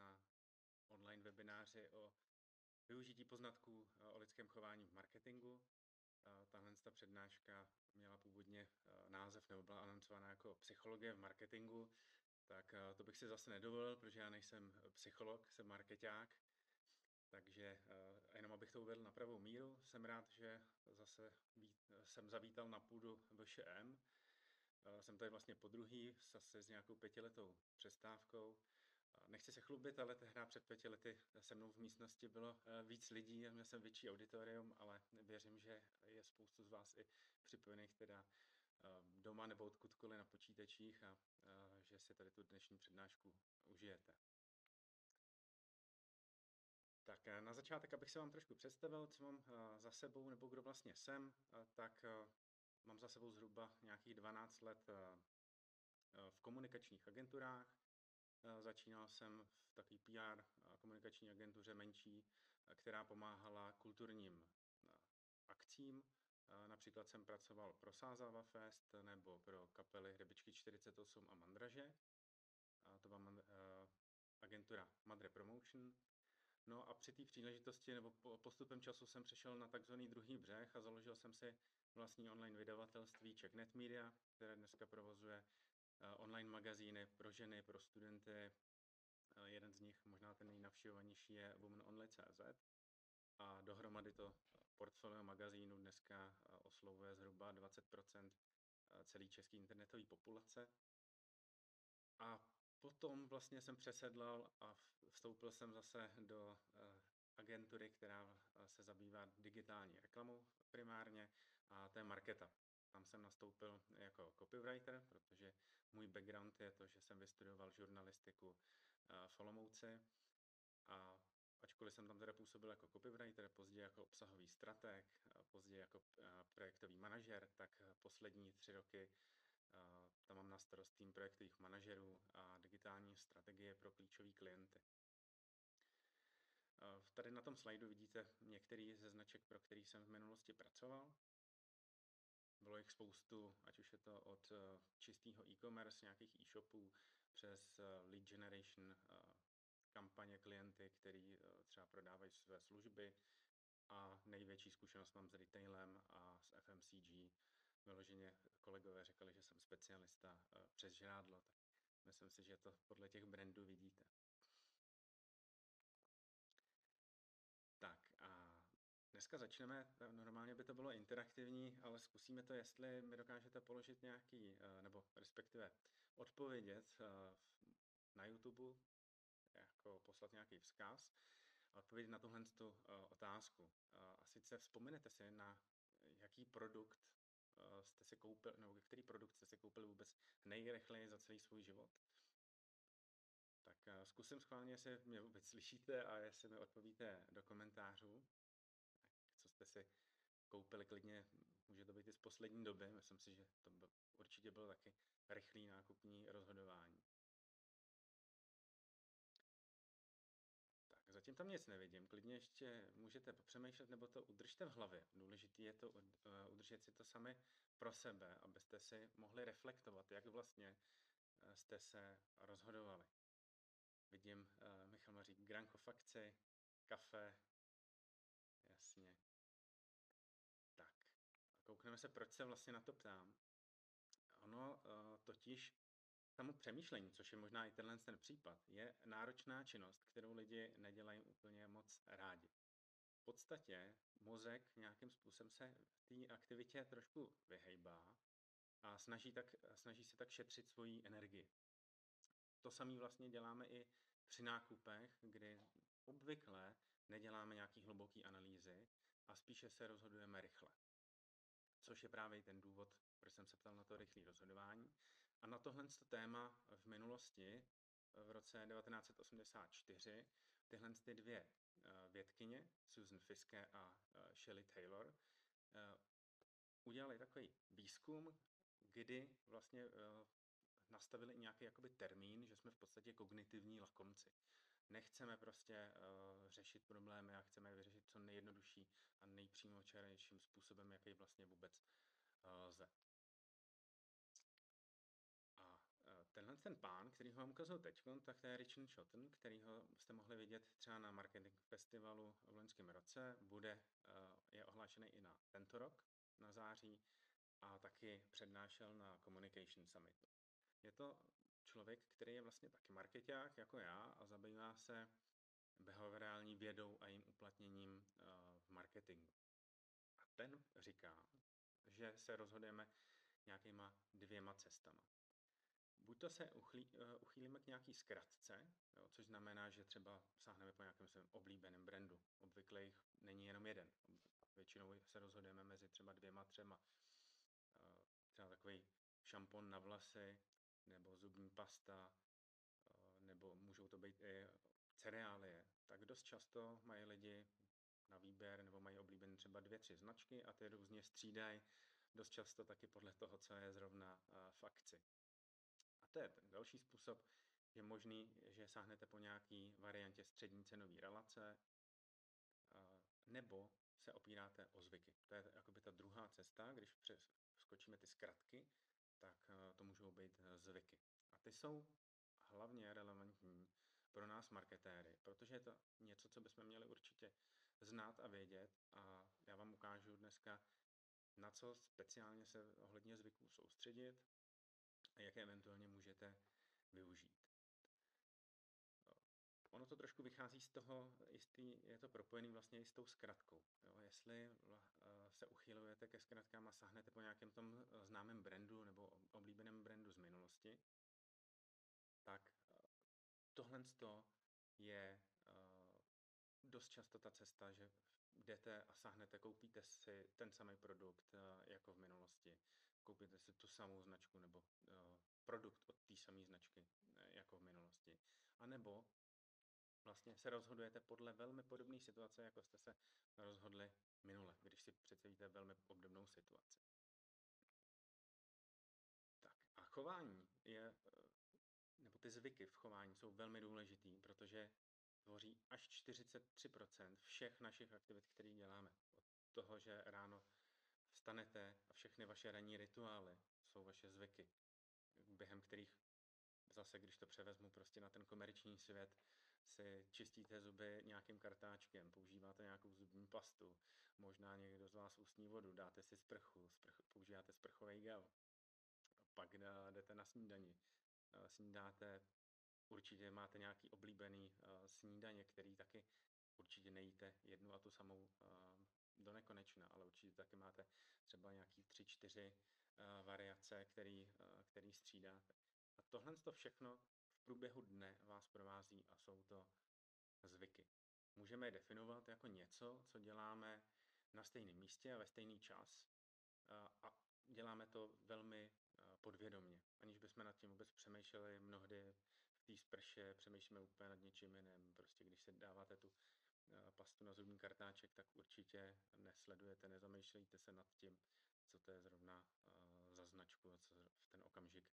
na online webináři o využití poznatků eh, o lidském chování v marketingu. Eh, tahle ta přednáška měla původně eh, název nebo byla anoncovaná jako psychologie v marketingu, tak to bych si zase nedovolil, protože já nejsem psycholog, jsem marketák. Takže jenom abych to uvedl na pravou míru, jsem rád, že zase jsem zavítal na půdu VŠM. Jsem tady vlastně po druhý, zase s nějakou pětiletou přestávkou. Nechci se chlubit, ale tehdy před pěti lety se mnou v místnosti bylo eh, víc lidí a měl jsem větší auditorium, ale věřím, že je spoustu z vás i připojených teda eh, doma nebo odkudkoliv na počítačích a eh, že si tady tu dnešní přednášku užijete. Tak na začátek, abych se vám trošku představil, co mám za sebou nebo kdo vlastně jsem, tak mám za sebou zhruba nějakých 12 let v komunikačních agenturách, Eh, začínal jsem v takové PR komunikační agentuře menší, eh, která pomáhala kulturním eh, akcím. Například jsem pracoval pro Sázava Fest nebo pro kapely Hrebičky 48 a Mandraže. To byla agentura Madre Promotion. No a při té příležitosti nebo postupem času jsem přešel na takzvaný druhý břeh a založil jsem si vlastní online vydavatelství CheckNet Media, které dneska provozuje Eh, online magazíny pro ženy, pro studenty. Eh, jeden z nich, možná ten nejnavštěvovanější, je WomenOnly.cz. A dohromady to portfolio magazínu dneska eh, oslovuje zhruba 20% celý český internetový populace. A potom vlastně jsem přesedlal a vstoupil jsem zase do agentury, která se zabývá digitální reklamou primárně a to je Marketa. Tam jsem nastoupil jako copywriter, protože můj background je to, že jsem vystudoval žurnalistiku v Olomouci a ačkoliv jsem tam teda působil jako copywriter, později jako obsahový strateg, později jako projektový manažer, tak poslední tři roky tam mám na starost tým projektových manažerů a digitální strategie pro klíčové klienty. Tady na tom slajdu vidíte některý ze značek, pro který jsem v minulosti pracoval. Jich spoustu, ať už je to od eh, čistého e-commerce, nějakých e-shopů, přes eh, lead generation, eh, kampaně klienty, který třeba prodávají své služby a největší zkušenost mám s retailem a s FMCG. Vyloženě kolegové řekli, že jsem specialista přes žrádlo, tak myslím si, že to podle těch brandů vidíte. Dneska začneme, eh, normálně by to bylo interaktivní, ale zkusíme to, jestli mi dokážete položit nějaký, eh, nebo respektive odpovědět eh, na YouTube, jako poslat nějaký vzkaz, a odpovědět na tuhle tu otázku. A sice vzpomenete si, na jaký produkt jste si koupil, nebo který produkt jste si koupili vůbec nejrychleji za celý svůj život. Tak zkusím schválně, jestli mě vůbec slyšíte a jestli mi odpovíte do komentářů si koupili klidně, může to být i z poslední doby, myslím si, že to byl, určitě bylo taky rychlý nákupní rozhodování. Tak, zatím tam nic nevidím, klidně ještě můžete popřemýšlet nebo to udržte v hlavě. Důležité je to eh, udržet si to sami pro sebe, abyste si mohli reflektovat, jak vlastně eh, jste se rozhodovali. Vidím, uh, Michal Mařík, granko fakci, kafe, jasně. Koukneme se, proč se vlastně na to ptám. Ono uh, totiž samo přemýšlení, což je možná i tenhle ten případ, je náročná činnost, kterou lidi nedělají úplně moc rádi. V podstatě mozek nějakým způsobem se v té aktivitě trošku vyhejbá a snaží, tak, snaží se tak šetřit svoji energii. To samé vlastně děláme i při nákupech, kdy obvykle neděláme nějaký hluboký analýzy, a spíše se rozhodujeme rychle. Což je právě ten důvod, proč jsem se ptal na to rychlé rozhodování. A na tohle téma v minulosti, v roce 1984, tyhle ty dvě eh, vědkyně, Susan Fiske a eh, Shelley Taylor, eh, udělali takový výzkum, kdy vlastně nastavili nějaký jakoby termín, že jsme v podstatě kognitivní lakomci. Nechceme prostě uh, řešit problémy a chceme je vyřešit co nejjednodušší a nejpřímočarnějším způsobem, jaký vlastně vůbec uh, lze. A uh, tenhle ten pán, který ho vám ukazuje teď, tak to je Richard Shotton, který ho jste mohli vidět třeba na Marketing Festivalu v loňském roce. Bude, je ohlášený i na tento rok, na září, a taky přednášel na Communication Summitu. Je to člověk, který je vlastně taky marketák jako já a zabývá se behaviorální vědou a jejím uplatněním uh, v marketingu. A ten říká, že se rozhodujeme nějakýma dvěma cestama. Buď to se uchlí, uh, uchýlíme k nějaký zkratce, jo, což znamená, že třeba sáhneme po nějakém svém oblíbeném brandu. Obvykle jich není jenom jeden. Většinou se rozhodujeme mezi třeba dvěma, třema. Uh, třeba takový šampon na vlasy, nebo zubní pasta, uh, nebo můžou to být i cereálie, tak dost často mají lidi na výběr nebo mají oblíbené třeba dvě, tři značky a ty různě střídají dost často taky podle toho, co je zrovna v akci. A to je ten další způsob, je možný, že sáhnete po nějaký variantě střední cenové relace, nebo se opíráte o zvyky. To je jakoby ta druhá cesta, když skočíme ty zkratky, tak to můžou být zvyky. A ty jsou hlavně relevantní pro nás marketéry, protože je to něco, co bychom měli určitě znát a vědět a já vám ukážu dneska, na co speciálně se ohledně zvyků soustředit a jaké eventuálně můžete využít. Ono to trošku vychází z toho, jestli je to propojený vlastně i s tou zkratkou. Jo? Jestli se uchylujete ke zkratkám a sahnete po nějakém tom známém brandu nebo oblíbeném brandu z minulosti, tak tohle je dost často ta cesta, že jdete a sáhnete, koupíte si ten samý produkt jako v minulosti, koupíte si tu samou značku nebo produkt od té samé značky jako v minulosti. A nebo vlastně se rozhodujete podle velmi podobné situace, jako jste se rozhodli minule, když si představíte velmi obdobnou situaci. Tak a chování je ty zvyky v chování jsou velmi důležitý, protože tvoří až 43% všech našich aktivit, které děláme. Od toho, že ráno vstanete a všechny vaše ranní rituály jsou vaše zvyky, během kterých zase, když to převezmu prostě na ten komerční svět, si čistíte zuby nějakým kartáčkem, používáte nějakou zubní pastu, možná někdo z vás ústní vodu, dáte si sprchu, sprch, používáte sprchový gel, pak jdete na snídani, snídáte, určitě máte nějaký oblíbený snídaně, který taky určitě nejíte jednu a tu samou do nekonečna, ale určitě taky máte třeba nějaký tři, čtyři variace, který, který střídáte. A tohle to všechno průběhu dne vás provází a jsou to zvyky. Můžeme je definovat jako něco, co děláme na stejném místě a ve stejný čas a děláme to velmi podvědomně, aniž bychom nad tím vůbec přemýšleli. Mnohdy v té sprše přemýšlíme úplně nad něčím jiným. Prostě když se dáváte tu eh, pastu na zubní kartáček, tak určitě nesledujete, nezamýšlíte se nad tím, co to je zrovna uh, za značku a co v ten okamžik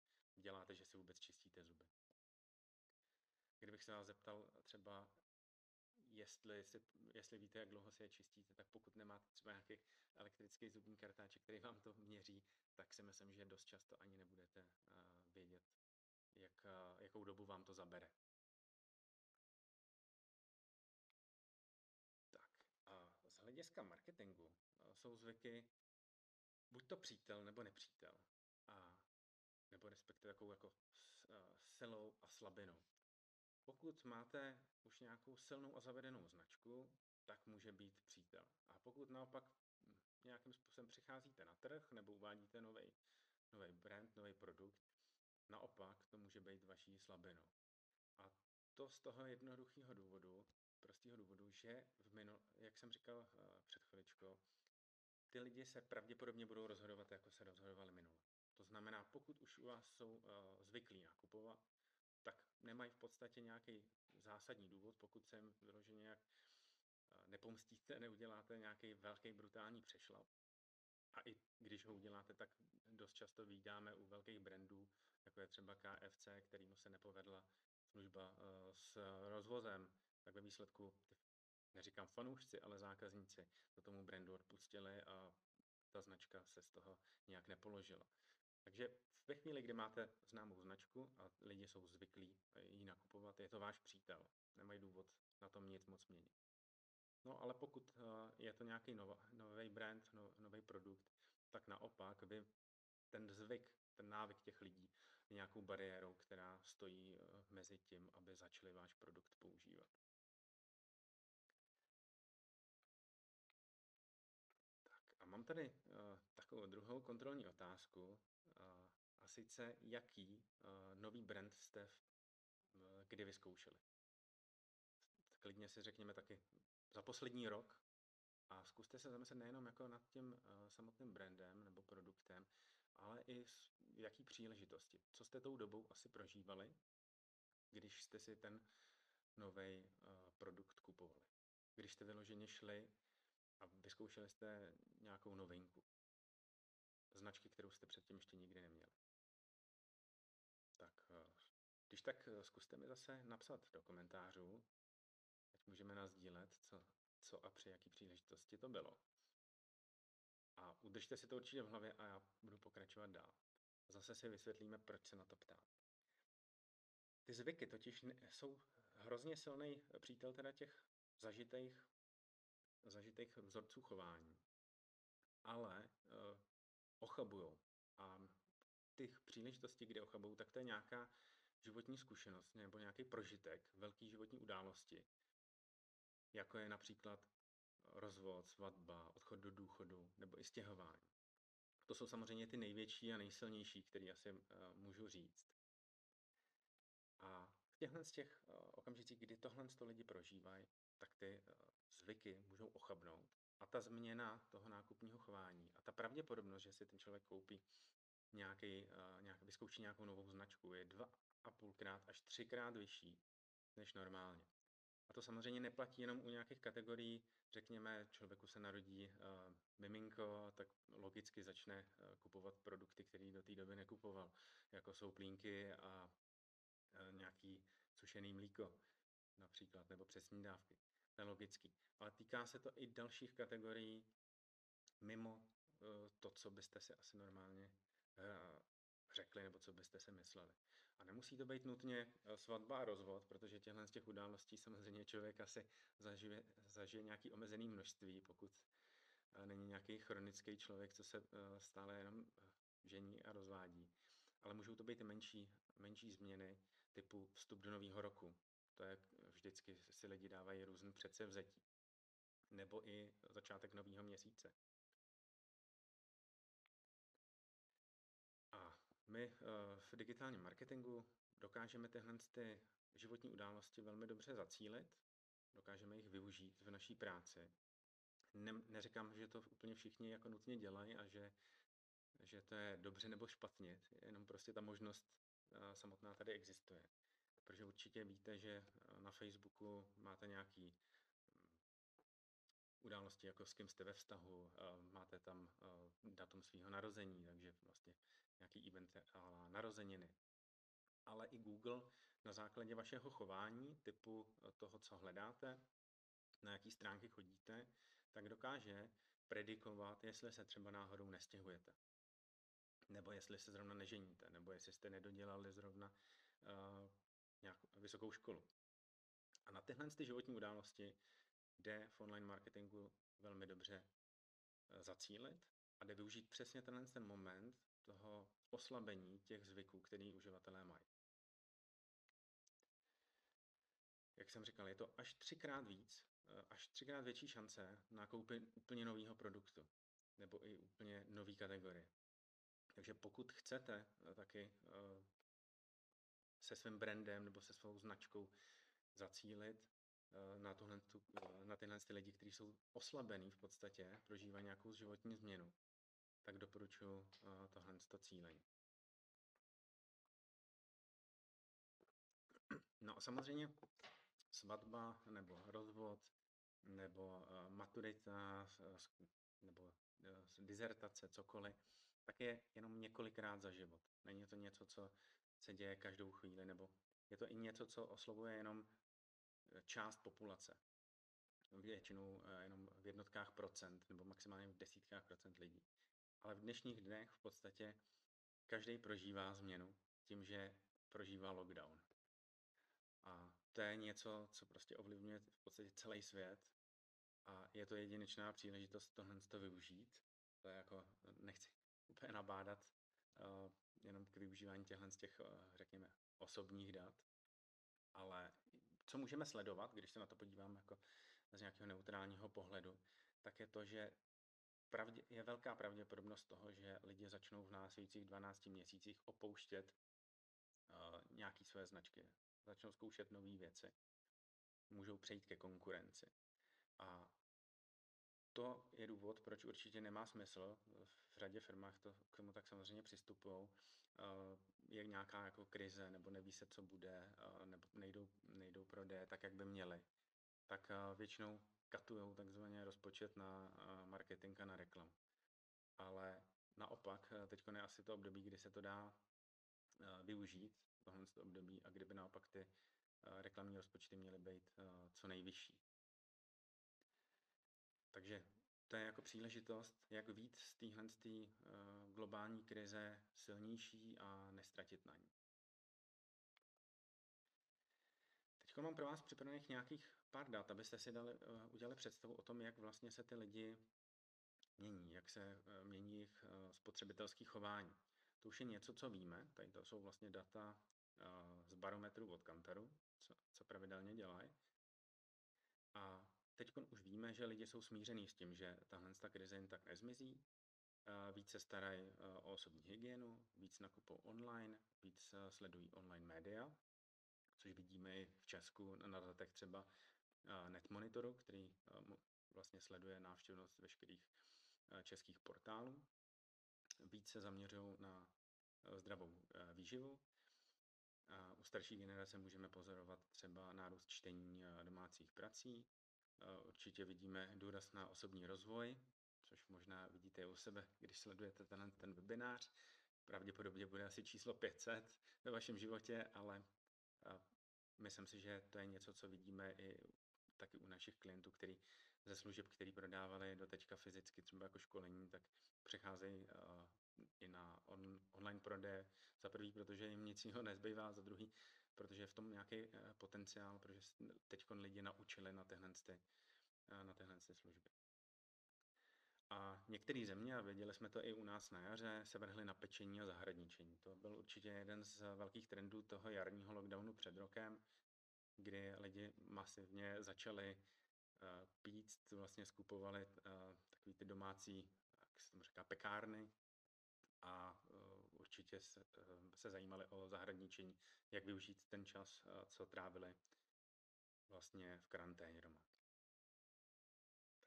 děláte, že si vůbec čistíte zuby. Kdybych se vás zeptal třeba, jestli, si, jestli víte, jak dlouho si je čistíte, tak pokud nemáte třeba nějaký elektrický zubní kartáček, který vám to měří, tak si myslím, že dost často ani nebudete uh, vědět, jak, uh, jakou dobu vám to zabere. Tak a z hlediska marketingu uh, jsou zvyky buď to přítel nebo nepřítel. A nebo respektive takovou jako silou a slabinou. Pokud máte už nějakou silnou a zavedenou značku, tak může být přítel. A pokud naopak nějakým způsobem přicházíte na trh nebo uvádíte nový brand, nový produkt, naopak to může být vaší slabinou. A to z toho jednoduchého důvodu, prostého důvodu, že v minul, jak jsem říkal uh, před chviličkou, ty lidi se pravděpodobně budou rozhodovat, jako se rozhodovali minule. To znamená, pokud už u vás jsou uh, zvyklí nakupovat, tak nemají v podstatě nějaký zásadní důvod, pokud se jim vyloženě nějak nepomstíte, neuděláte nějaký velký brutální přešlap. A i když ho uděláte, tak dost často vydáme u velkých brandů, jako je třeba KFC, kterýmu se nepovedla služba uh, s rozvozem, tak ve výsledku, neříkám fanoušci, ale zákazníci to tomu brandu odpustili a ta značka se z toho nějak nepoložila. Takže ve chvíli, kdy máte známou značku a lidi jsou zvyklí ji nakupovat, je to váš přítel. Nemají důvod na tom nic moc měnit. No ale pokud eh, je to nějaký nový brand, no, nový produkt, tak naopak vy ten zvyk, ten návyk těch lidí je nějakou bariérou, která stojí eh, mezi tím, aby začali váš produkt používat. Tak a mám tady takovou druhou kontrolní otázku, sice jaký uh, nový brand jste v, uh, kdy vyzkoušeli. Klidně si řekněme taky za poslední rok a zkuste se zamyslet nejenom jako nad tím uh, samotným brandem nebo produktem, ale i s jaký příležitosti. Co jste tou dobou asi prožívali, když jste si ten nový uh, produkt kupovali. Když jste vyloženě šli a vyzkoušeli jste nějakou novinku. Značky, kterou jste předtím ještě nikdy neměli. Když tak zkuste mi zase napsat do komentářů, ať můžeme nazdílet, co, co a při jaký příležitosti to bylo. A udržte si to určitě v hlavě a já budu pokračovat dál. Zase si vysvětlíme, proč se na to ptám. Ty zvyky totiž jsou hrozně silný přítel teda těch zažitých, zažitých vzorců chování, ale uh, ochabujou. A těch příležitostí, kdy ochabují, tak to je nějaká životní zkušenost nebo nějaký prožitek, velký životní události, jako je například rozvod, svatba, odchod do důchodu nebo i stěhování. To jsou samozřejmě ty největší a nejsilnější, které asi uh, můžu říct. A v těchhle z těch uh, okamžicích, kdy tohle to lidi prožívají, tak ty uh, zvyky můžou ochabnout. A ta změna toho nákupního chování a ta pravděpodobnost, že si ten člověk koupí nějaký, nějak, vyzkouší nějakou novou značku, je dva a půlkrát až třikrát vyšší než normálně. A to samozřejmě neplatí jenom u nějakých kategorií, řekněme, člověku se narodí uh, miminko, tak logicky začne uh, kupovat produkty, které do té doby nekupoval, jako jsou plínky a uh, nějaký sušený mlíko například, nebo přesní dávky. To je logický. Ale týká se to i dalších kategorií mimo to, co byste si asi normálně řekli, nebo co byste si mysleli. A nemusí to být nutně eh, svatba a rozvod, protože těchto z těch událostí samozřejmě člověk asi zažije, zažije nějaký omezený množství, pokud eh, není nějaký chronický člověk, co se eh, stále jenom žení a rozvádí. Ale můžou to být i menší, menší změny typu vstup do nového roku. To je vždycky si lidi dávají různý předsevzetí. Nebo i začátek nového měsíce. My eh, v digitálním marketingu dokážeme tyhle ty životní události velmi dobře zacílit, dokážeme jich využít v naší práci. Ne, neříkám, že to úplně všichni jako nutně dělají a že, že to je dobře nebo špatně, jenom prostě ta možnost eh, samotná tady existuje. Protože určitě víte, že eh, na Facebooku máte nějaký události, jako s kým jste ve vztahu, máte tam datum svého narození, takže vlastně nějaký event a narozeniny. Ale i Google na základě vašeho chování, typu toho, co hledáte, na jaký stránky chodíte, tak dokáže predikovat, jestli se třeba náhodou nestěhujete. Nebo jestli se zrovna neženíte, nebo jestli jste nedodělali zrovna uh, nějakou vysokou školu. A na tyhle ty životní události jde v online marketingu velmi dobře eh, zacílit a jde využít přesně tenhle ten moment toho oslabení těch zvyků, který uživatelé mají. Jak jsem říkal, je to až třikrát víc, eh, až třikrát větší šance na koupi úplně nového produktu nebo i úplně nový kategorie. Takže pokud chcete eh, taky se svým brandem nebo se svou značkou zacílit Eh, na, tohle, eh, na tyhle ty lidi, kteří jsou oslabený v podstatě, prožívají nějakou životní změnu, tak doporučuji eh, tohle to cílení. No a samozřejmě svatba nebo rozvod nebo maturita nebo dizertace, cokoliv, tak je jenom několikrát za život. Není to něco, co se děje každou chvíli, nebo je to i něco, co oslovuje jenom část populace. Většinou eh, jenom v jednotkách procent nebo maximálně v desítkách procent lidí. Ale v dnešních dnech v podstatě každý prožívá změnu tím, že prožívá lockdown. A to je něco, co prostě ovlivňuje v podstatě celý svět a je to jedinečná příležitost tohle to využít. To je jako, nechci úplně nabádat uh, jenom k využívání těchhle z těch, uh, řekněme, osobních dat, ale co můžeme sledovat, když se na to podívám jako z nějakého neutrálního pohledu, tak je to, že pravdě, je velká pravděpodobnost toho, že lidi začnou v následujících 12 měsících opouštět uh, nějaké své značky, začnou zkoušet nové věci, můžou přejít ke konkurenci. A to je důvod, proč určitě nemá smysl, v řadě firmách to k tomu tak samozřejmě přistupují, je nějaká jako krize, nebo neví se, co bude, nebo nejdou, nejdou prodeje tak, jak by měly, tak většinou katují takzvaně rozpočet na marketing a na reklamu. Ale naopak, teď je asi to období, kdy se to dá využít, tohle období, a kdyby naopak ty reklamní rozpočty měly být co nejvyšší. Takže to je jako příležitost, jak víc z téhle globální krize silnější a nestratit na ní. Teď mám pro vás připravených nějakých pár dat, abyste si dali, uh, udělali představu o tom, jak vlastně se ty lidi mění, jak se uh, mění jejich uh, spotřebitelský chování. To už je něco, co víme. Tady to jsou vlastně data z barometru od Kantaru, co, co pravidelně dělají. A Teď už víme, že lidi jsou smířený s tím, že tahle ta krize jen tak nezmizí. Víc se starají o osobní hygienu, víc nakupují online, víc sledují online média, což vidíme i v Česku na datech třeba Netmonitoru, který vlastně sleduje návštěvnost veškerých českých portálů. Víc se zaměřují na zdravou výživu. U starší generace můžeme pozorovat třeba nárůst čtení domácích prací, Určitě vidíme důraz na osobní rozvoj, což možná vidíte i u sebe, když sledujete ten, ten webinář. Pravděpodobně bude asi číslo 500 ve vašem životě, ale myslím si, že to je něco, co vidíme i taky u našich klientů, který ze služeb, který prodávali do teďka fyzicky, třeba jako školení, tak přecházejí i na on, online prodeje. Za prvý, protože jim nic jiného nezbývá, za druhý, protože je v tom nějaký eh, potenciál, protože teď lidi naučili na tyhle, ty, eh, na tyhle ty služby. A některé země, a viděli jsme to i u nás na jaře, se vrhly na pečení a zahradničení. To byl určitě jeden z velkých trendů toho jarního lockdownu před rokem, kdy lidi masivně začali uh, pít, vlastně skupovali uh, takový ty domácí, jak se tomu říká, pekárny a uh, určitě se, eh, se zajímali o zahradničení, jak využít ten čas, eh, co trávili vlastně v karanténě doma.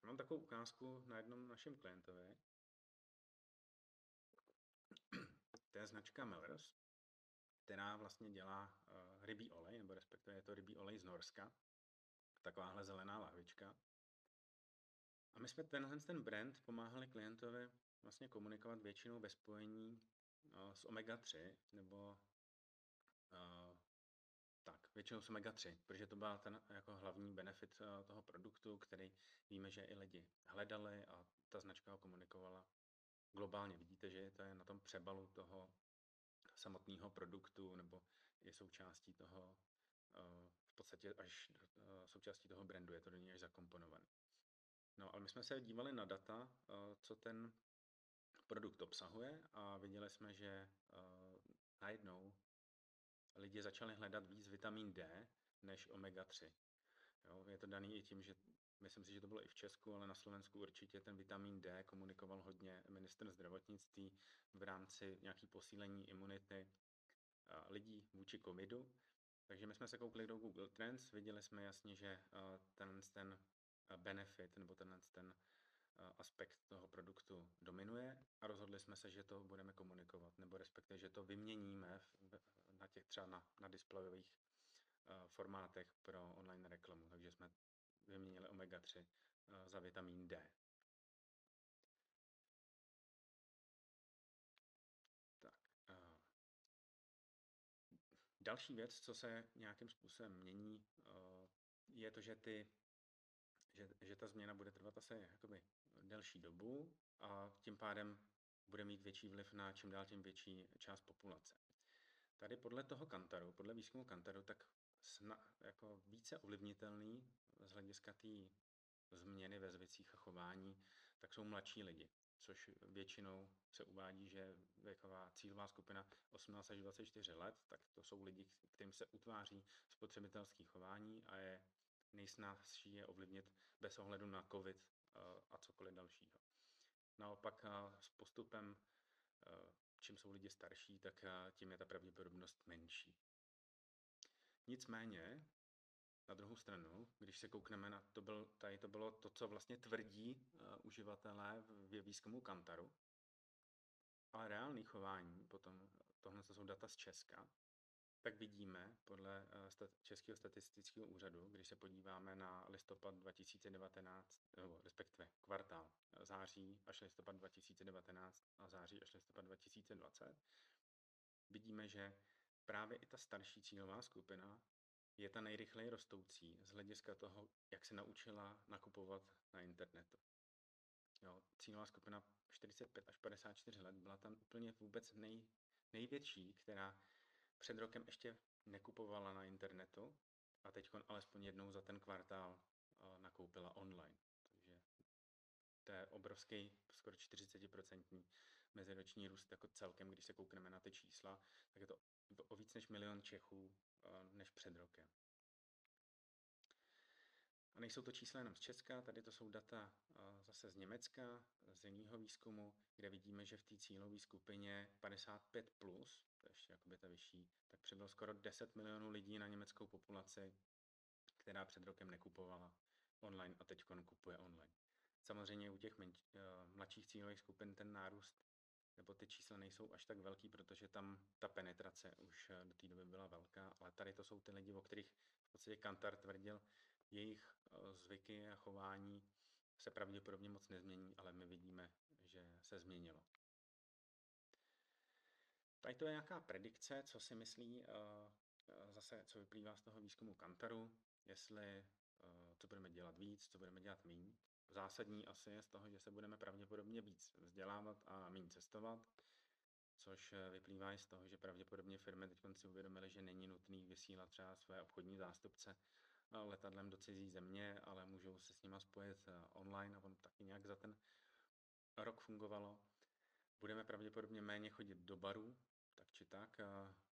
Tady mám takovou ukázku na jednom našem klientovi. To je značka Mellers, která vlastně dělá uh, rybí olej, nebo respektive je to rybí olej z Norska. Takováhle zelená lahvička. A my jsme tenhle ten brand pomáhali klientovi vlastně komunikovat většinou ve spojení s omega-3, nebo uh, většinou s omega-3, protože to byl ten jako hlavní benefit uh, toho produktu, který víme, že i lidi hledali a ta značka ho komunikovala globálně. Vidíte, že to je na tom přebalu toho samotného produktu nebo je součástí toho, uh, v podstatě až uh, součástí toho brandu, je to do něj až zakomponované. No, ale my jsme se dívali na data, co ten produkt obsahuje a viděli jsme, že najednou lidi začali hledat víc vitamin D než omega-3. Jo, je to daný i tím, že myslím si, že to bylo i v Česku, ale na Slovensku určitě ten vitamin D komunikoval hodně minister zdravotnictví v rámci nějaký posílení imunity lidí vůči covidu. Takže my jsme se koukli do Google Trends, viděli jsme jasně, že ten, ten benefit nebo ten, ten aspekt toho produktu dominuje a rozhodli jsme se, že to budeme komunikovat, nebo respektive, že to vyměníme na těch třeba na, na displejových uh, formátech pro online reklamu. Takže jsme vyměnili omega-3 uh, za vitamin D. Tak. Uh, další věc, co se nějakým způsobem mění, je to, že ty že, že ta změna bude trvat asi jakoby delší dobu a tím pádem bude mít větší vliv na čím dál tím větší část populace. Tady podle toho Kantaru, podle výzkumu Kantaru, tak sna, jako více ovlivnitelný z hlediska té změny ve zvicích a chování, tak jsou mladší lidi, což většinou se uvádí, že věková cílová skupina 18 až 24 let, tak to jsou lidi, kterým se utváří spotřebitelské chování a je nejsnazší je ovlivnit bez ohledu na COVID eh, a cokoliv dalšího. Naopak eh, s postupem, eh, čím jsou lidi starší, tak tím je ta pravděpodobnost menší. Nicméně, na druhou stranu, když se koukneme na to, byl, tady to bylo to, co vlastně tvrdí uh, uživatelé v výzkumu Kantaru, ale reálný chování, potom tohle jsou data z Česka, tak vidíme podle uh, Českého statistického úřadu, když se podíváme na listopad 2019, nebo respektive kvartál září až listopad 2019 a září až listopad 2020, vidíme, že právě i ta starší cílová skupina je ta nejrychleji rostoucí z hlediska toho, jak se naučila nakupovat na internetu. Jo, cílová skupina 45 až 54 let byla tam úplně vůbec nej, největší, která před rokem ještě nekupovala na internetu a teď alespoň jednou za ten kvartál uh, nakoupila online. Takže to je obrovský, skoro 40% meziroční růst jako celkem, když se koukneme na ty čísla, tak je to o víc než milion Čechů než před rokem. A nejsou to čísla jenom z Česka, tady to jsou data zase z Německa, z jiného výzkumu, kde vidíme, že v té cílové skupině 55+, plus, to je ještě jakoby ta vyšší, tak přibylo skoro 10 milionů lidí na německou populaci, která před rokem nekupovala online a teď kupuje online. Samozřejmě u těch menč, mladších cílových skupin ten nárůst nebo ty čísla nejsou až tak velký, protože tam ta penetrace už eh, do té doby byla velká, ale tady to jsou ty lidi, o kterých v podstatě Kantar tvrdil, jejich eh, zvyky a chování se pravděpodobně moc nezmění, ale my vidíme, že se změnilo. Tady to je nějaká predikce, co si myslí, eh, zase co vyplývá z toho výzkumu Kantaru, jestli co budeme dělat víc, co budeme dělat méně zásadní asi je z toho, že se budeme pravděpodobně víc vzdělávat a méně cestovat, což eh, vyplývá i z toho, že pravděpodobně firmy teď si uvědomily, že není nutný vysílat třeba své obchodní zástupce eh, letadlem do cizí země, ale můžou se s nima spojit eh, online a on taky nějak za ten rok fungovalo. Budeme pravděpodobně méně chodit do barů, tak či tak,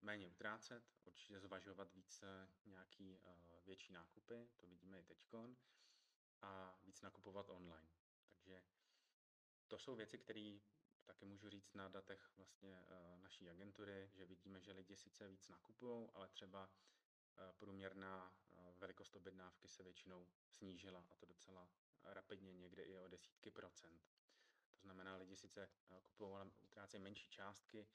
méně utrácet, určitě zvažovat více nějaký větší nákupy, to vidíme i teďkon a víc nakupovat online. Takže to jsou věci, které taky můžu říct na datech vlastně uh, naší agentury, že vidíme, že lidi sice víc nakupují, ale třeba průměrná velikost objednávky se většinou snížila a to docela rapidně, někde i o desítky procent. To znamená, lidi sice kupují, ale utrácejí menší částky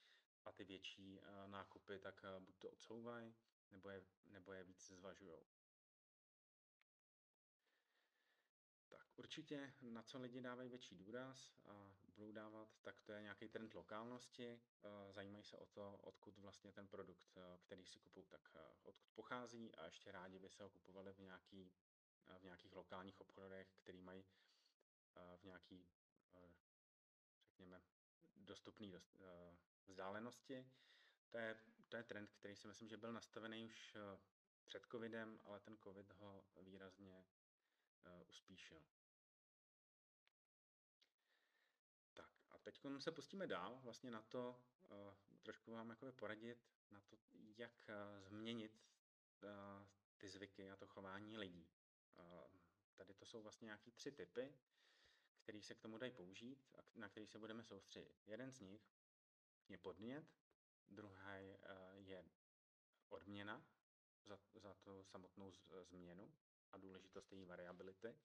a ty větší nákupy tak buď to odsouvají, nebo je, nebo je víc zvažují. Určitě, na co lidi dávají větší důraz a budou dávat, tak to je nějaký trend lokálnosti. Eh, zajímají se o to, odkud vlastně ten produkt, eh, který si kupují, tak eh, odkud pochází a ještě rádi by se ho kupovali v, nějaký, v nějakých lokálních obchodech, který mají v nějaký, řekněme, dostupný dost, vzdálenosti. To je, to je trend, který si myslím, že byl nastavený už před covidem, ale ten covid ho výrazně uspíšil. teď se pustíme dál vlastně na to, uh, trošku vám jakoby poradit na to, jak změnit ty zvyky a to chování lidí. Tady to jsou vlastně nějaký tři typy, který se k tomu dají použít a na který se budeme soustředit. Jeden z nich je podnět, druhý je odměna za, za tu samotnou změnu a důležitost její variability,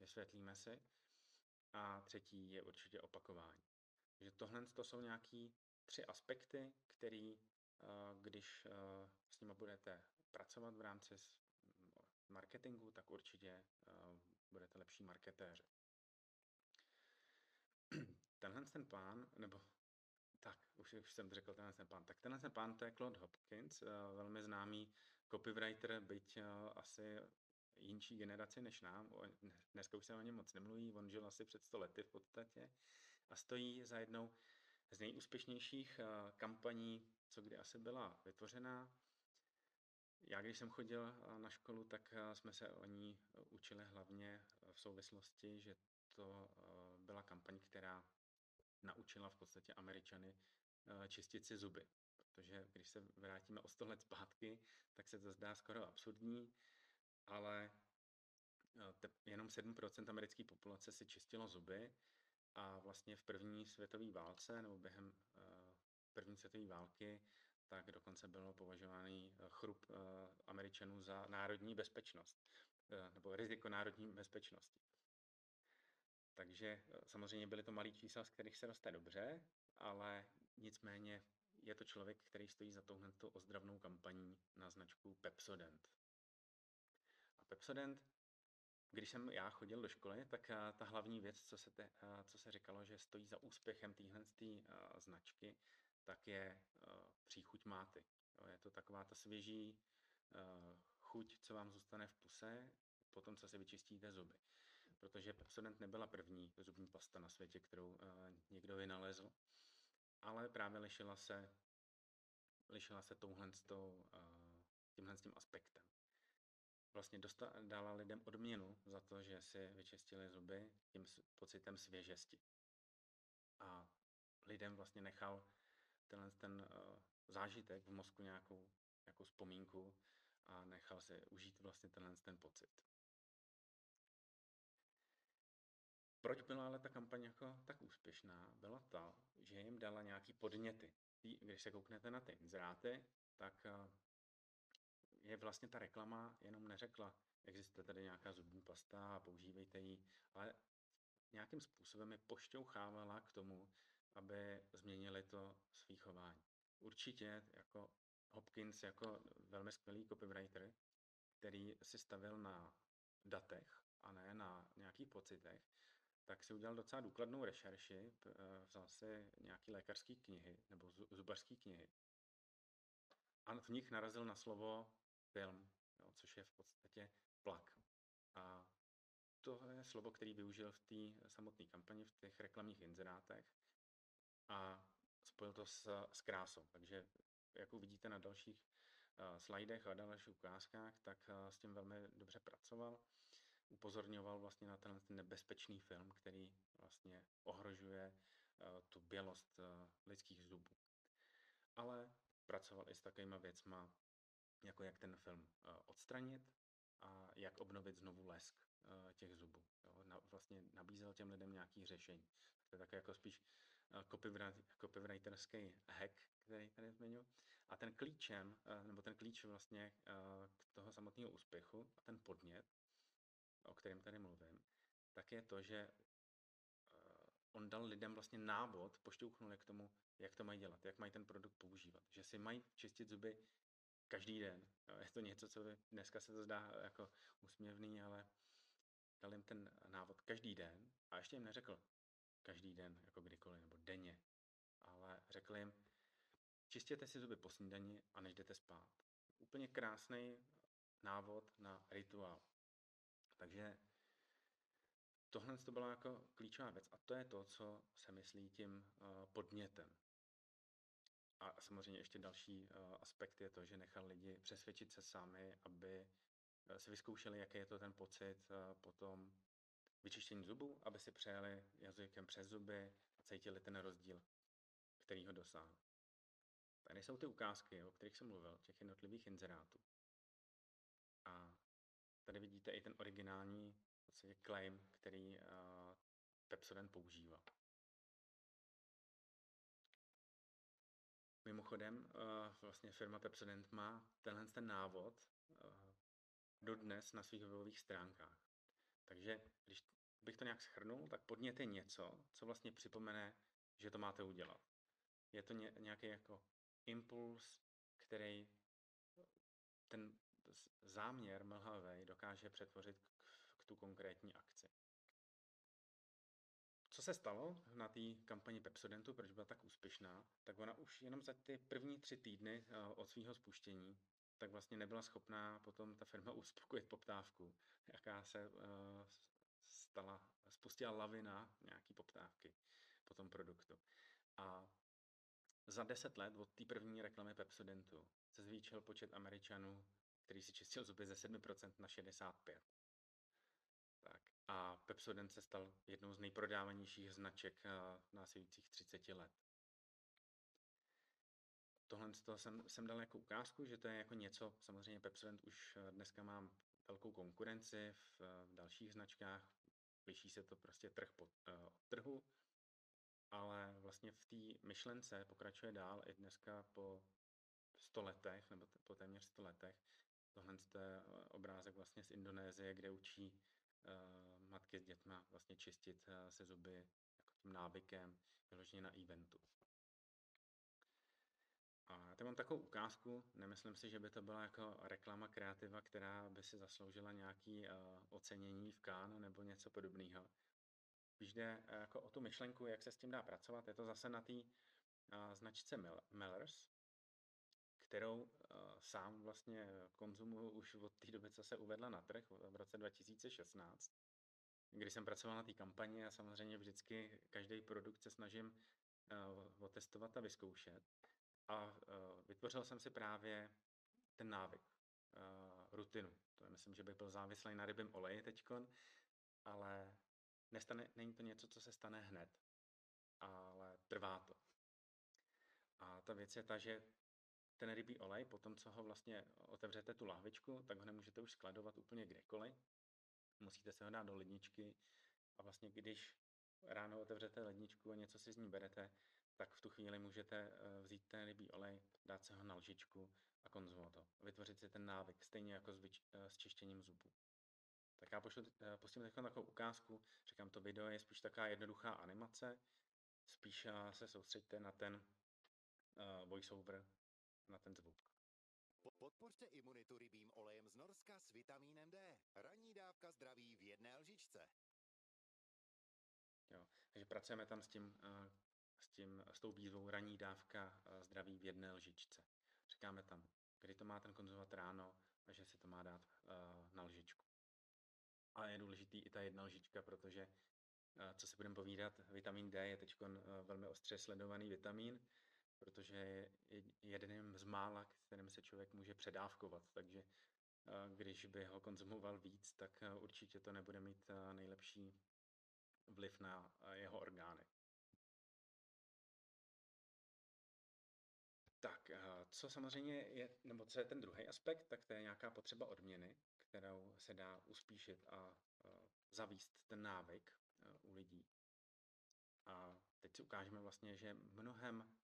vysvětlíme si. A třetí je určitě opakování. Takže tohle to jsou nějaký tři aspekty, který, eh, když eh, s nimi budete pracovat v rámci marketingu, tak určitě eh, budete lepší marketéři. Tenhle ten plán, nebo tak, už, už jsem řekl tenhle ten plán. Tak tenhle ten plán to je Claude Hopkins, velmi známý copywriter, byť asi jinší generaci než nám. Dneska už se o něm moc nemluví, on žil asi před 100 lety v podstatě a stojí za jednou z nejúspěšnějších uh, kampaní, co kdy asi byla vytvořena. Já, když jsem chodil na školu, tak jsme se o ní učili hlavně v souvislosti, že to byla kampaň, která naučila v podstatě Američany čistit si zuby. Protože když se vrátíme o 100 let zpátky, tak se to zdá skoro absurdní, ale te, jenom 7% americké populace si čistilo zuby a vlastně v první světové válce nebo během první světové války tak dokonce bylo považovaný chrup Američanů za národní bezpečnost nebo riziko národní bezpečnosti. Takže samozřejmě byly to malý čísla, z kterých se roste dobře, ale nicméně je to člověk, který stojí za touhle ozdravnou kampaní na značku Pepsodent. A Pepsodent, když jsem já chodil do školy, tak ta hlavní věc, co se, te, co se říkalo, že stojí za úspěchem téhle značky, tak je příchuť máty. Je to taková ta svěží chuť, co vám zůstane v puse, potom, co si vyčistíte zuby. Protože Pepsodent nebyla první zubní pasta na světě, kterou někdo vynalezl ale právě lišila se, lišila se touhle s tou, tímhle s tím aspektem. Vlastně dosta, dala lidem odměnu za to, že si vyčistili zuby tím pocitem svěžesti. A lidem vlastně nechal tenhle ten uh, zážitek v mozku nějakou, nějakou vzpomínku a nechal si užít vlastně tenhle ten pocit. Proč byla ale ta kampaň jako tak úspěšná? Byla ta, že jim dala nějaký podněty. Když se kouknete na ty inzeráty, tak eh, je vlastně ta reklama jenom neřekla, existuje tady nějaká zubní pasta a používejte ji, ale nějakým způsobem je pošťouchávala k tomu, aby změnili to svý chování. Určitě jako Hopkins jako velmi skvělý copywriter, který si stavil na datech a ne na nějakých pocitech, tak si udělal docela důkladnou rešerši, eh, vzal si nějaký lékařský knihy nebo zubařský knihy a v nich narazil na slovo film, jo, což je v podstatě plak. A to je slovo, který využil v té samotné kampani, v těch reklamních inzerátech a spojil to s, s krásou. Takže jak uvidíte na dalších uh, slajdech a dalších ukázkách, tak uh, s tím velmi dobře pracoval upozorňoval vlastně na ten, nebezpečný film, který vlastně ohrožuje uh, tu bělost uh, lidských zubů. Ale pracoval i s takovými věcma, jako jak ten film uh, odstranit a jak obnovit znovu lesk těch zubů. Jo? Vlastně nabízel těm lidem nějaký řešení. To je také jako spíš copywriterský hack, který tady zmiňuji. A ten klíčem, nebo ten klíč vlastně k toho samotného úspěchu a ten podnět o kterém tady mluvím, tak je to, že eh, on dal lidem vlastně návod, pošťouchnul k tomu, jak to mají dělat, jak mají ten produkt používat. Že si mají čistit zuby každý den. Je to něco, co by, dneska se to zdá jako úsměvný, ale dal jim ten návod každý den a ještě jim neřekl každý den, jako kdykoliv, nebo denně, ale řekl jim, čistěte si zuby po snídani a než jdete spát. Úplně krásný návod na rituál. Takže tohle to byla jako klíčová věc a to je to, co se myslí tím uh, podnětem. A samozřejmě ještě další uh, aspekt je to, že nechal lidi přesvědčit se sami, aby uh, si vyzkoušeli, jaký je to ten pocit potom vyčištění zubů, aby si přejeli jazykem přes zuby a cítili ten rozdíl, který ho dosáhl. Tady jsou ty ukázky, o kterých jsem mluvil, těch jednotlivých inzerátů. A Tady vidíte i ten originální v podstatě claim, který uh, Pepsodent používá. Mimochodem, uh, vlastně firma Pepsodent má tenhle ten návod uh, dodnes na svých webových stránkách. Takže když bych to nějak schrnul, tak podněte něco, co vlastně připomene, že to máte udělat. Je to ně, nějaký jako impuls, který ten záměr mlhavý dokáže přetvořit k, k tu konkrétní akci. Co se stalo na té kampani Pepsodentu, proč byla tak úspěšná, tak ona už jenom za ty první tři týdny eh, od svého spuštění tak vlastně nebyla schopná potom ta firma uspokojit poptávku, jaká se uh, stala, spustila lavina nějaký poptávky po tom produktu. A za 10 let od té první reklamy Pepsodentu se zvýšil počet Američanů, který si čistil zuby ze 7% na 65%. Tak. A Pepsodent se stal jednou z nejprodávanějších značek eh, následujících 30 let. Tohle z toho jsem, jsem dal jako ukázku, že to je jako něco, samozřejmě Pepsodent už eh, dneska mám velkou konkurenci v, eh, v dalších značkách, liší se to prostě trh po, od trhu, ale vlastně v té myšlence pokračuje dál i dneska po 100 letech, nebo po téměř 100 letech. Tohle je obrázek vlastně z Indonésie, kde učí uh, matky s dětma vlastně čistit uh, se zuby jako tím návykem, vyloženě na eventu. A tady mám takovou ukázku, nemyslím si, že by to byla jako reklama kreativa, která by si zasloužila nějaký uh, ocenění v Cannes nebo něco podobného. Když jde jako o tu myšlenku, jak se s tím dá pracovat, je to zase na té uh, značce Mellers, kterou uh, sám vlastně konzumuju už od té doby, co se uvedla na trh v roce 2016, kdy jsem pracoval na té kampani a samozřejmě vždycky každý produkt se snažím uh, otestovat a vyzkoušet. A uh, vytvořil jsem si právě ten návyk, rutinu. To je, myslím, že bych byl závislý na rybím oleji teďkon, ale nestane, není to něco, co se stane hned, ale trvá to. A ta věc je ta, že ten rybí olej, po tom, co ho vlastně otevřete tu lahvičku, tak ho nemůžete už skladovat úplně kdekoliv. Musíte se ho dát do ledničky a vlastně když ráno otevřete ledničku a něco si z ní berete, tak v tu chvíli můžete eh, vzít ten rybí olej, dát se ho na lžičku a konzumovat to. Vytvořit si ten návyk, stejně jako s, vyč- eh, s čištěním zubů. Tak já pošlu, eh, pustím teď takovou ukázku, říkám, to video je spíš taková jednoduchá animace, spíš se soustřeďte na ten uh, voiceover, na ten zvuk. Podpořte imunitu rybím olejem z Norska s vitamínem D. Ranní dávka zdraví v jedné lžičce. Jo, takže pracujeme tam s tím, eh, s tím, s tou výzvou ranní dávka eh, zdraví v jedné lžičce. Říkáme tam, kdy to má ten konzumovat ráno a že si to má dát uh, na lžičku. A je důležitý i ta jedna lžička, protože, co si budeme povídat, vitamin D je teď velmi ostře sledovaný vitamin, protože je jedním z mála, kterým se člověk může předávkovat, takže když by ho konzumoval víc, tak určitě to nebude mít nejlepší vliv na jeho orgány. Tak, co samozřejmě je, nebo co je ten druhý aspekt, tak to je nějaká potřeba odměny, kterou se dá uspíšit a zavíst ten návyk u lidí. A teď si ukážeme vlastně, že mnohem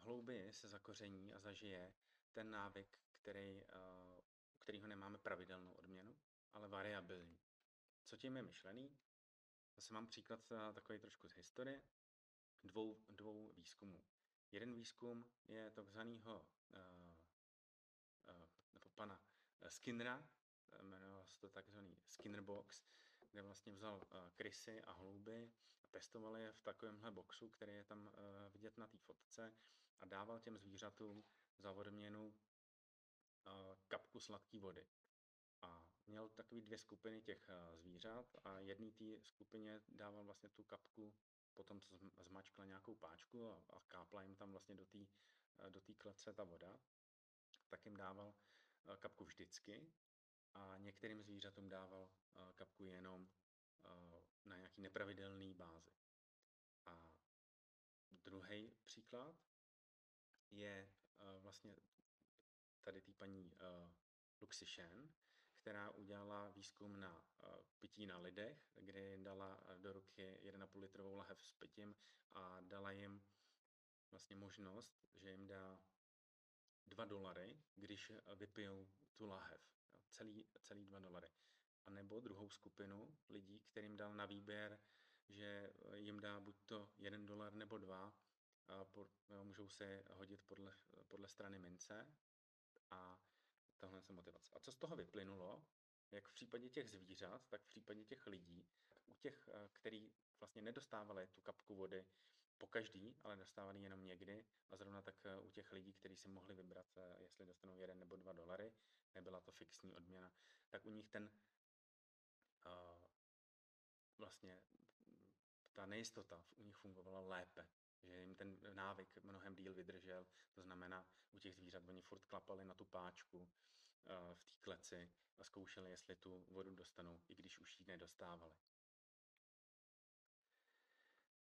hlouběji se zakoření a zažije ten návyk, který, u kterého nemáme pravidelnou odměnu, ale variabilní. Co tím je myšlený? Zase mám příklad takový trošku z historie dvou, dvou výzkumů. Jeden výzkum je takzvaného uh, uh, nebo pana Skinnera, jmenoval se to takzvaný Skinner Box, kde vlastně vzal krysy a hlouby a testoval je v takovémhle boxu, který je tam vidět na té fotce a dával těm zvířatům za odměnu uh, kapku sladké vody. A měl takový dvě skupiny těch uh, zvířat a jedné té skupině dával vlastně tu kapku potom, co zmačkla nějakou páčku a, a kápla jim tam vlastně do té uh, do klece ta voda, tak jim dával kapku vždycky a některým zvířatům dával kapku jenom na nějaký nepravidelný bázi. A druhý příklad je uh, vlastně tady té paní uh, Luxi Shen, která udělala výzkum na uh, pití na lidech, kde dala do ruky 1,5 litrovou lahev s pitím a dala jim vlastně možnost, že jim dá 2 dolary, když vypijou tu lahev. Celý, celý 2 dolary. A nebo druhou skupinu lidí, kterým dal na výběr, že jim dá buď to 1 dolar nebo 2 po, můžou se hodit podle, podle strany mince. A tohle je motivace. A co z toho vyplynulo, jak v případě těch zvířat, tak v případě těch lidí, u těch, eh, který vlastně nedostávali tu kapku vody po každý, ale dostávali jenom někdy. A zrovna tak eh, u těch lidí, kteří si mohli vybrat, eh, jestli dostanou jeden nebo dva dolary, nebyla to fixní odměna, tak u nich ten vlastně ta nejistota u nich fungovala lépe že jim ten návyk mnohem díl vydržel. To znamená, u těch zvířat oni furt klapali na tu páčku eh, v té kleci a zkoušeli, jestli tu vodu dostanou, i když už ji nedostávali.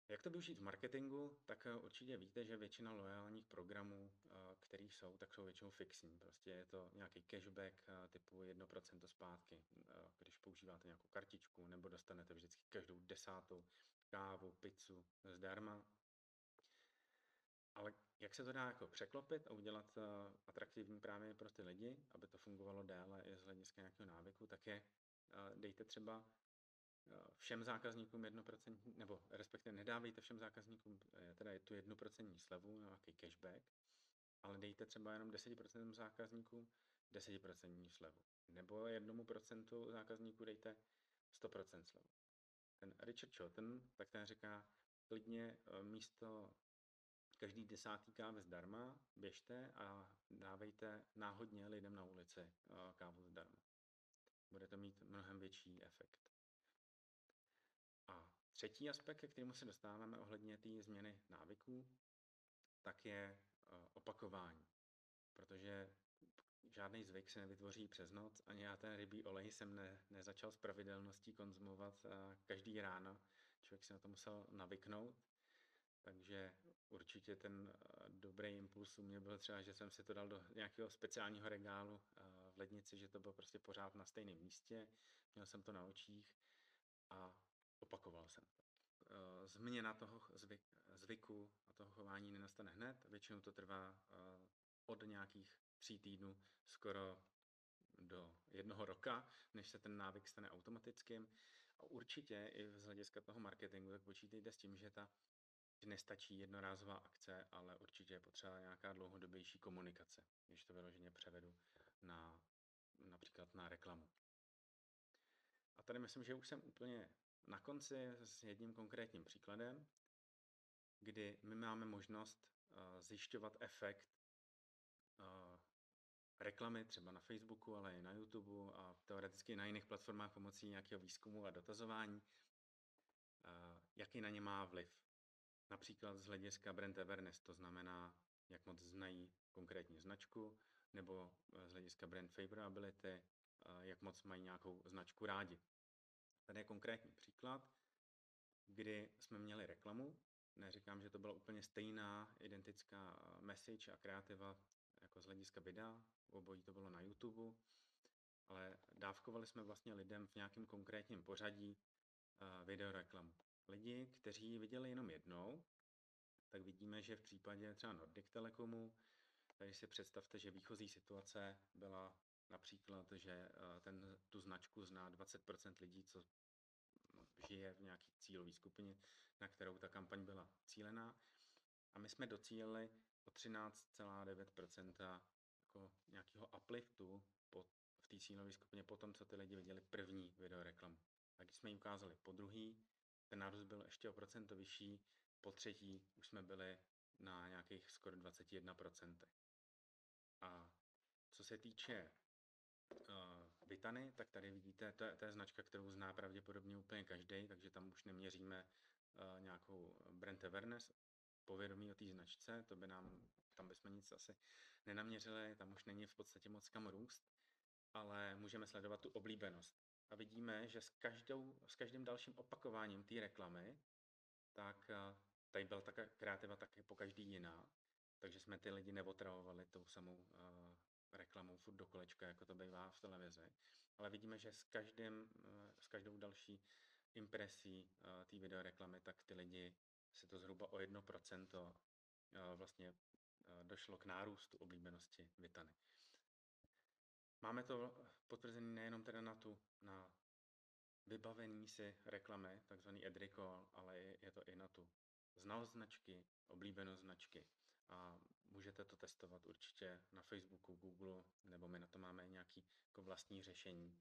Jak to využít v marketingu, tak eh, určitě víte, že většina loajálních programů, eh, který jsou, tak jsou většinou fixní. Prostě je to nějaký cashback typu 1% zpátky, když používáte nějakou kartičku, nebo dostanete vždycky každou desátou kávu, pizzu zdarma. Ale jak se to dá jako překlopit a udělat uh, atraktivní právě pro ty lidi, aby to fungovalo déle i z hlediska nějakého návyku, tak je uh, dejte třeba uh, všem zákazníkům 1%, nebo respektive nedávejte všem zákazníkům teda tu 1% slevu, nějaký cashback, ale dejte třeba jenom 10% zákazníků 10% slevu. Nebo jednomu procentu zákazníků dejte 100% slevu. Ten Richard Chilton, tak ten říká, klidně místo každý desátý kávy zdarma, běžte a dávejte náhodně lidem na ulici eh, kávu zdarma. Bude to mít mnohem větší efekt. A třetí aspekt, ke kterému se dostáváme ohledně té změny návyků, tak je eh, opakování. Protože žádný zvyk se nevytvoří přes noc, ani já ten rybí olej jsem ne, nezačal s pravidelností konzumovat eh, každý ráno. Člověk se na to musel navyknout takže určitě ten eh, dobrý impuls u mě byl třeba, že jsem si to dal do nějakého speciálního regálu eh, v lednici, že to bylo prostě pořád na stejném místě, měl jsem to na očích a opakoval jsem to. Eh, změna toho zvyk, zvyku a toho chování nenastane hned, většinou to trvá od nějakých tří týdnů skoro do jednoho roka, než se ten návyk stane automatickým. A určitě i z hlediska toho marketingu, tak počítejte s tím, že ta nestačí jednorázová akce, ale určitě je potřeba nějaká dlouhodobější komunikace, když to vyloženě převedu na například na reklamu. A tady myslím, že už jsem úplně na konci s jedním konkrétním příkladem, kdy my máme možnost uh, zjišťovat efekt uh, reklamy třeba na Facebooku, ale i na YouTube a teoreticky na jiných platformách pomocí nějakého výzkumu a dotazování, uh, jaký na ně má vliv. Například z hlediska brand awareness, to znamená, jak moc znají konkrétní značku, nebo eh, z hlediska brand favorability, eh, jak moc mají nějakou značku rádi. Tady je konkrétní příklad, kdy jsme měli reklamu. Neříkám, že to byla úplně stejná identická eh, message a kreativa jako z hlediska videa, obojí to bylo na YouTube, ale dávkovali jsme vlastně lidem v nějakém konkrétním pořadí videoreklamu lidi, kteří ji viděli jenom jednou, tak vidíme, že v případě třeba Nordic Telekomu, tady si představte, že výchozí situace byla například, že eh, ten, tu značku zná 20% lidí, co žije v nějaké cílové skupině, na kterou ta kampaň byla cílená. A my jsme docílili o 13,9% jako nějakého upliftu po, v té cílové skupině po tom, co ty lidi viděli první videoreklamu. Tak jsme jim ukázali po druhý, ten nárůst byl ještě o procento vyšší, po třetí už jsme byli na nějakých skoro 21%. A co se týče uh, Vitany, tak tady vidíte, to je, to je značka, kterou zná pravděpodobně úplně každý, takže tam už neměříme uh, nějakou brand awareness, povědomí o té značce, to by nám, tam bychom nic asi nenaměřili, tam už není v podstatě moc kam růst, ale můžeme sledovat tu oblíbenost a vidíme, že s, každou, s každým dalším opakováním té reklamy, tak eh, tady byla ta kreativa taky po každý jiná, takže jsme ty lidi neotravovali tou samou uh, reklamou furt do kolečka, jako to bývá v televizi. Ale vidíme, že s, každým, uh, s každou další impresí uh, té videoreklamy, tak ty lidi se to zhruba o 1% uh, vlastně uh, došlo k nárůstu oblíbenosti Vitany. Máme to potvrzené nejenom teda na tu, na vybavení si reklamy, takzvaný recall, ale je to i na tu znalost značky, oblíbenost značky a můžete to testovat určitě na Facebooku, Google, nebo my na to máme nějaký jako vlastní řešení,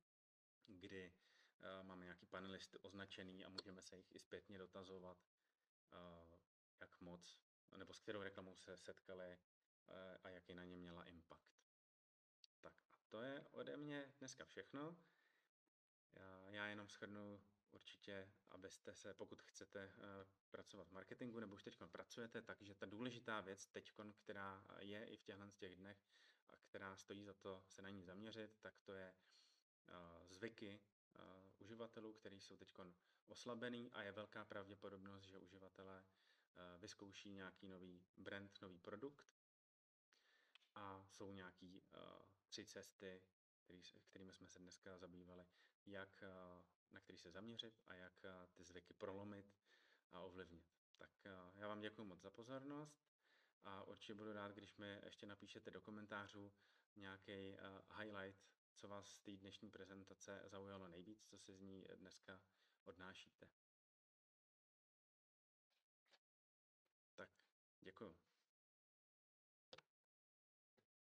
kdy uh, máme nějaký panelisty označený a můžeme se jich i zpětně dotazovat, uh, jak moc, nebo s kterou reklamou se setkali uh, a jaký na ně měla impact. To je ode mě dneska všechno. Já, já jenom shrnu určitě, abyste se, pokud chcete uh, pracovat v marketingu, nebo už teď pracujete, takže ta důležitá věc teď, která je i v těchto těch dnech, a která stojí za to se na ní zaměřit, tak to je uh, zvyky uh, uživatelů, který jsou teď oslabený a je velká pravděpodobnost, že uživatelé vyzkouší nějaký nový brand, nový produkt a jsou nějaký tři cesty, který, kterými jsme se dneska zabývali, jak, uh, na který se zaměřit a jak uh, ty zvyky prolomit a ovlivnit. Tak uh, já vám děkuji moc za pozornost a určitě budu rád, když mi ještě napíšete do komentářů nějaký highlight, co vás z té dnešní prezentace zaujalo nejvíc, co si z ní dneska odnášíte. Tak, děkuji.